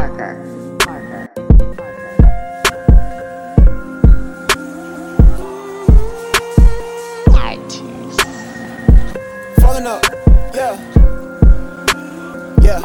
Parker. Parker. Falling up, yeah. Yeah.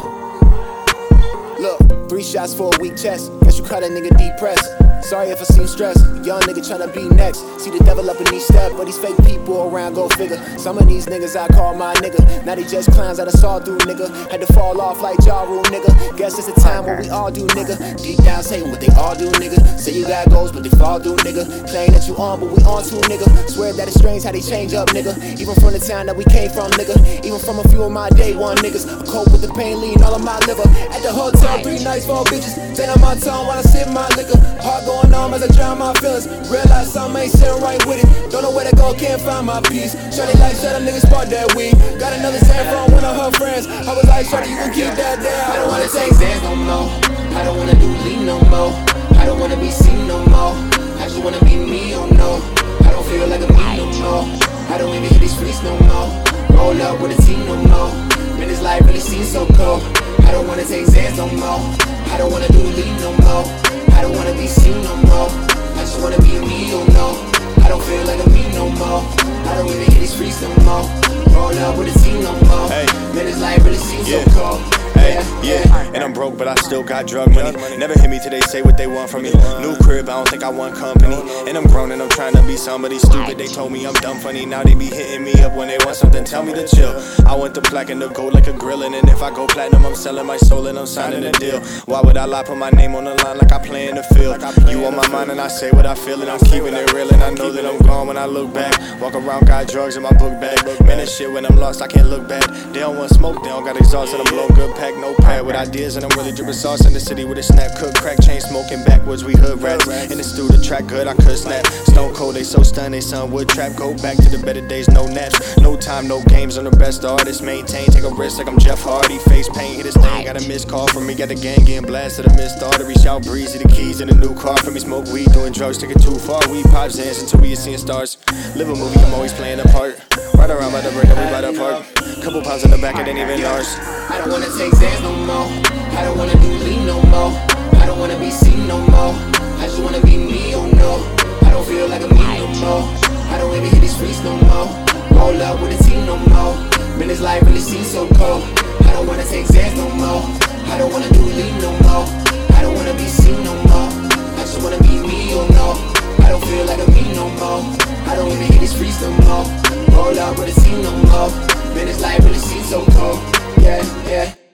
Look, three shots for a weak chest. Guess you caught a nigga depressed. Sorry if I seem stressed. Young nigga tryna be next. See the devil up in each step, but these fake people around go figure. Some of these niggas I call my nigga. Now they just clowns that I saw through, nigga. Had to fall off like Ja Rule, nigga. Guess it's the time where we all do, nigga. Deep down saying what they all do, nigga. Say you got goals, but they fall through, nigga. Claim that you on, but we on too, nigga. Swear that it's strange how they change up, nigga. Even from the town that we came from, nigga. Even from a few of my day one niggas. I cope with the pain, lean all of my liver. At the hotel, three nights, four bitches. Then I'm on my tongue while I sip my liquor. Heart going on as I drown my feelings. Realize something ain't sitting right with it. Don't know where to go, can't find my peace. Shorty like, shut up, niggas spark that weed. Got another sand from one of her friends. I was like, Shorty, you can keep that down. I don't wanna take Xans no more. I don't wanna do lean no more. I don't wanna be seen no more. I just wanna be me, oh no. I don't feel like a me no more. I don't even hit these streets no more. Roll up with a team no more. Man, this life really seems so cold. I don't wanna take Xans no more. I don't wanna do lean no more. I don't wanna be seen no more. I just wanna be me, no. I don't feel like a me no more. I don't even hit these streets no more. Roll up with a team no more. Broke, but I still got drug money. Never hit me they say what they want from me. New crib, I don't think I want company. And I'm grown and I'm trying to be somebody stupid. They told me I'm dumb funny, now they be hitting me up when they want something. Tell me to chill. I went to platinum to gold like a grillin', and if I go platinum, I'm selling my soul and I'm signing a deal. Why would I lie? Put my name on the line like I play in the field. You on my mind and I say what I feel, and I'm keeping it real. And I know that I'm gone when I look back. Walk around, got drugs in my book bag. Man, this shit when I'm lost, I can't look back. They don't want smoke, they don't got exhaust, and I'm blow good pack, no pad with ideas, and I'm really dripping sauce in the city with a snap, cook, crack, chain smoking backwards. We hood rats in the studio, track good, I could snap. Stone cold, they so stunned, they son wood trap. Go back to the better days, no naps, no time, no games. I'm the best artist, maintain, take a risk like I'm Jeff Hardy. Face paint, hit this thing, got a missed call from me, got the gang getting blasted. I missed artery, shout breezy, the keys in the new car for me. Smoke weed, doing drugs, take it too far. We pop Xans until we are seeing stars. Live a movie, I'm always playing a part. Right around by the break, we by the park. Couple pounds in the back, it ain't even ours. I don't wanna take Xans no more. I don't wanna do lean no more. I don't wanna be seen no more. I just wanna be me, oh no. I don't feel like I'm me no more. I don't even hit these streets no more. Roll up with a team no more. Man, this life really seems so cold. I don't wanna take Xans no more. I don't wanna do lean no more. I don't wanna be seen no more. I just wanna be me, oh no. I don't feel like I'm me no more. I don't even hit these streets no more. Roll up with a team no more. Man, this life really seems so cold. Yeah, yeah.